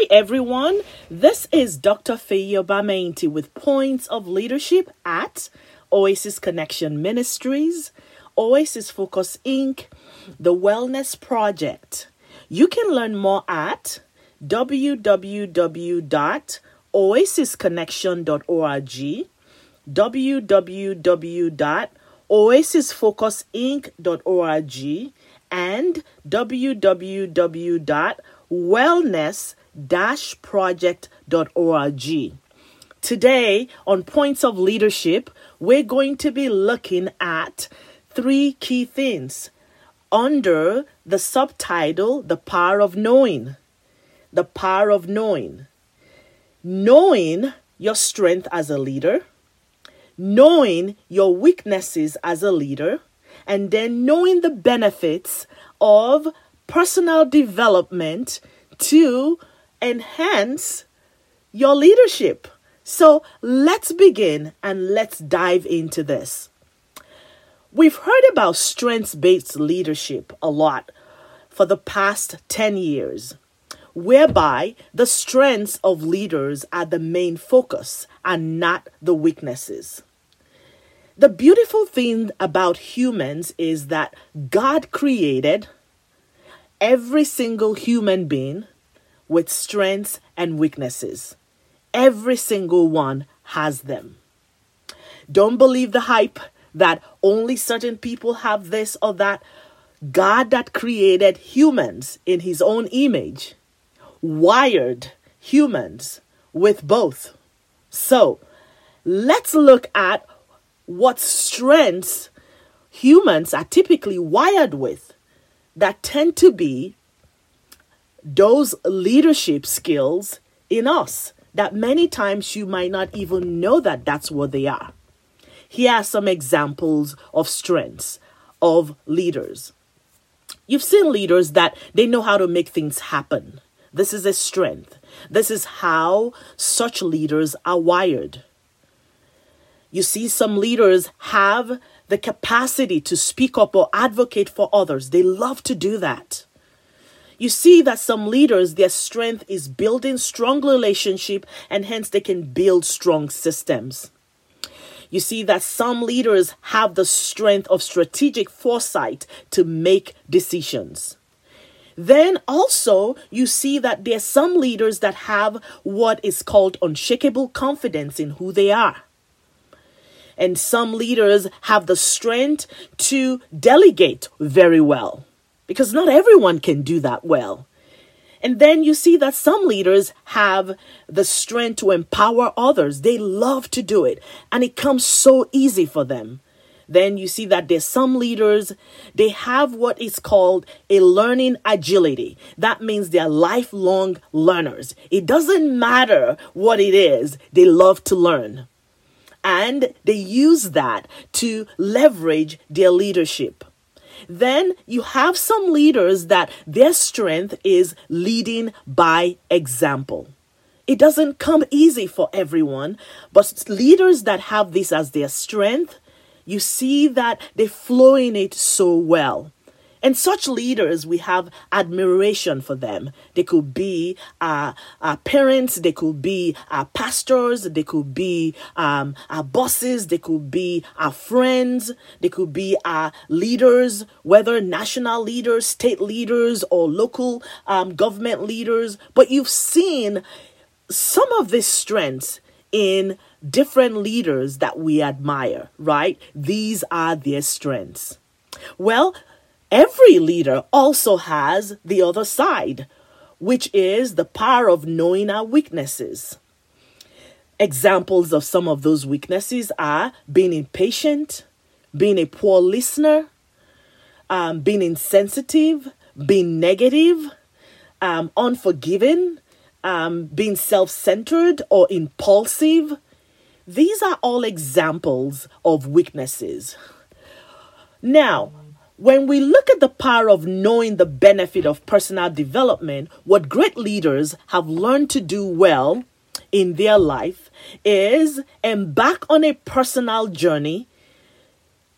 Hi, everyone. This is Dr. Faye Obamainti with Points of Leadership at Oasis Connection Ministries, Oasis Focus Inc., The Wellness Project. You can learn more at www.oasisconnection.org, www.oasisfocusinc.org, and www.wellness-project.org. Today, on Points of Leadership, we're going to be looking at three key things under the subtitle The Power of Knowing. The Power of Knowing. Knowing your strength as a leader, knowing your weaknesses as a leader, and then knowing the benefits of personal development to enhance your leadership. So let's begin and let's dive into this. We've heard about strengths based leadership a lot for the past 10 years, whereby the strengths of leaders are the main focus and not the weaknesses. The beautiful thing about humans is that God created every single human being with strengths and weaknesses. Every single one has them. Don't believe the hype that only certain people have this or that. God that created humans in his own image wired humans with both. So let's look at what strengths humans are typically wired with that tend to be those leadership skills in us that many times you might not even know that that's what they are. Here are some examples of strengths of leaders. You've seen leaders that they know how to make things happen. This is a strength. This is how such leaders are wired. You see, some leaders have the capacity to speak up or advocate for others. They love to do that. You see that some leaders, their strength is building strong relationship and hence they can build strong systems. You see that some leaders have the strength of strategic foresight to make decisions. Then also, you see that there are some leaders that have what is called unshakable confidence in who they are. And some leaders have the strength to delegate very well because not everyone can do that well. And then you see that some leaders have the strength to empower others. They love to do it, and it comes so easy for them. Then you see that there's some leaders, they have what is called a learning agility. That means they're lifelong learners. It doesn't matter what it is, they love to learn. And they use that to leverage their leadership. Then you have some leaders that their strength is leading by example. It doesn't come easy for everyone, but leaders that have this as their strength, you see that they flow in it so well. And such leaders, we have admiration for them. They could be our, our parents, they could be our pastors, they could be um, our bosses, they could be our friends, they could be our leaders, whether national leaders, state leaders, or local um, government leaders. But you've seen some of these strengths in different leaders that we admire, right? These are their strengths. Well, Every leader also has the other side, which is the power of knowing our weaknesses. Examples of some of those weaknesses are being impatient, being a poor listener, um, being insensitive, being negative, um, unforgiving, um, being self centered or impulsive. These are all examples of weaknesses. Now, when we look at the power of knowing the benefit of personal development, what great leaders have learned to do well in their life is embark on a personal journey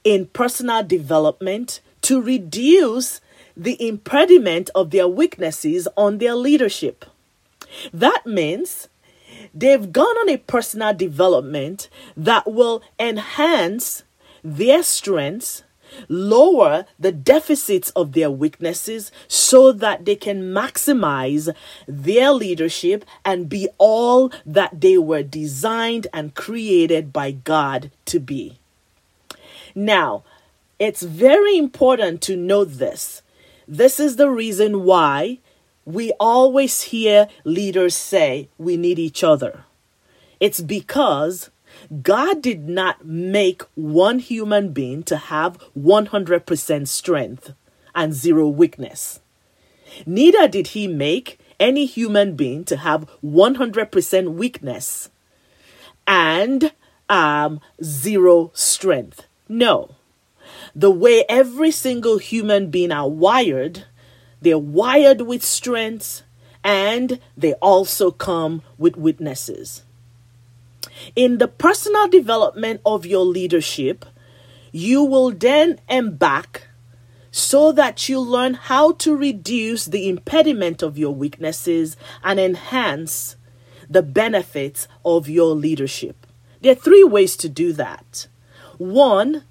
in personal development to reduce the impediment of their weaknesses on their leadership. That means they've gone on a personal development that will enhance their strengths, lower the deficits of their weaknesses so that they can maximize their leadership and be all that they were designed and created by God to be. Now, it's very important to note this. This is the reason why we always hear leaders say we need each other. It's because God did not make one human being to have 100% strength and zero weakness. Neither did He make any human being to have 100% weakness and um, zero strength. No. The way every single human being are wired, they're wired with strengths and they also come with weaknesses. In the personal development of your leadership, you will then embark so that you learn how to reduce the impediment of your weaknesses and enhance the benefits of your leadership. There are three ways to do that. One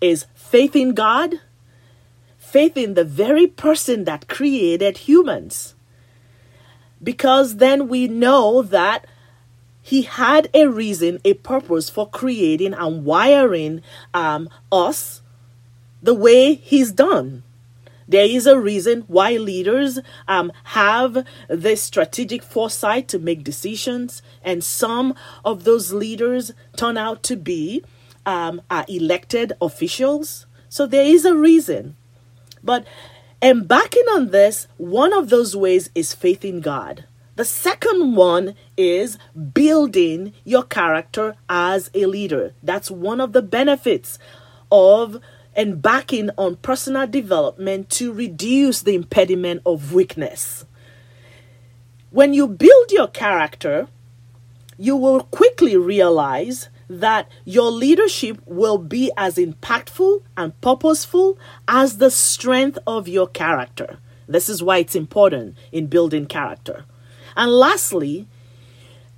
is faith in God, faith in the very person that created humans. Because then we know that he had a reason, a purpose for creating and wiring um, us the way he's done. There is a reason why leaders um, have this strategic foresight to make decisions, and some of those leaders turn out to be um, are elected officials. So there is a reason. But embarking on this, one of those ways is faith in God. The second one is building your character as a leader. That's one of the benefits of embarking on personal development to reduce the impediment of weakness. When you build your character, you will quickly realize that your leadership will be as impactful and purposeful as the strength of your character. This is why it's important in building character. And lastly,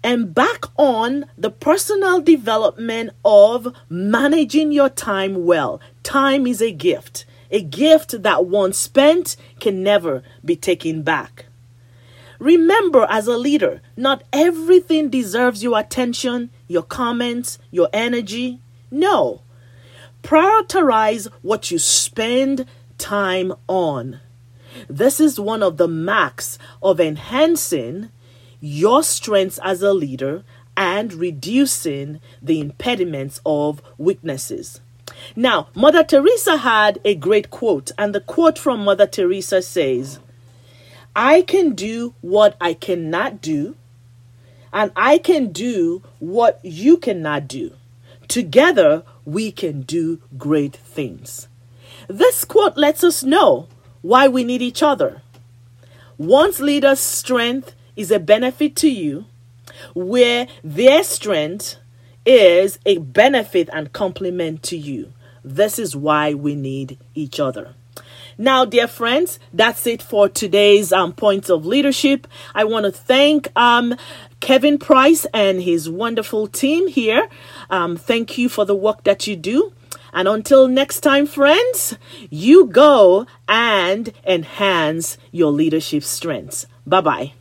embark on the personal development of managing your time well. Time is a gift, a gift that once spent can never be taken back. Remember, as a leader, not everything deserves your attention, your comments, your energy. No. Prioritize what you spend time on. This is one of the marks of enhancing your strengths as a leader and reducing the impediments of weaknesses. Now, Mother Teresa had a great quote, and the quote from Mother Teresa says, I can do what I cannot do, and I can do what you cannot do. Together, we can do great things. This quote lets us know why we need each other. One's leader's strength is a benefit to you, where their strength is a benefit and complement to you. This is why we need each other. Now, dear friends, that's it for today's um, points of leadership. I want to thank um, Kevin Price and his wonderful team here. Um, thank you for the work that you do. And until next time, friends, you go and enhance your leadership strengths. Bye bye.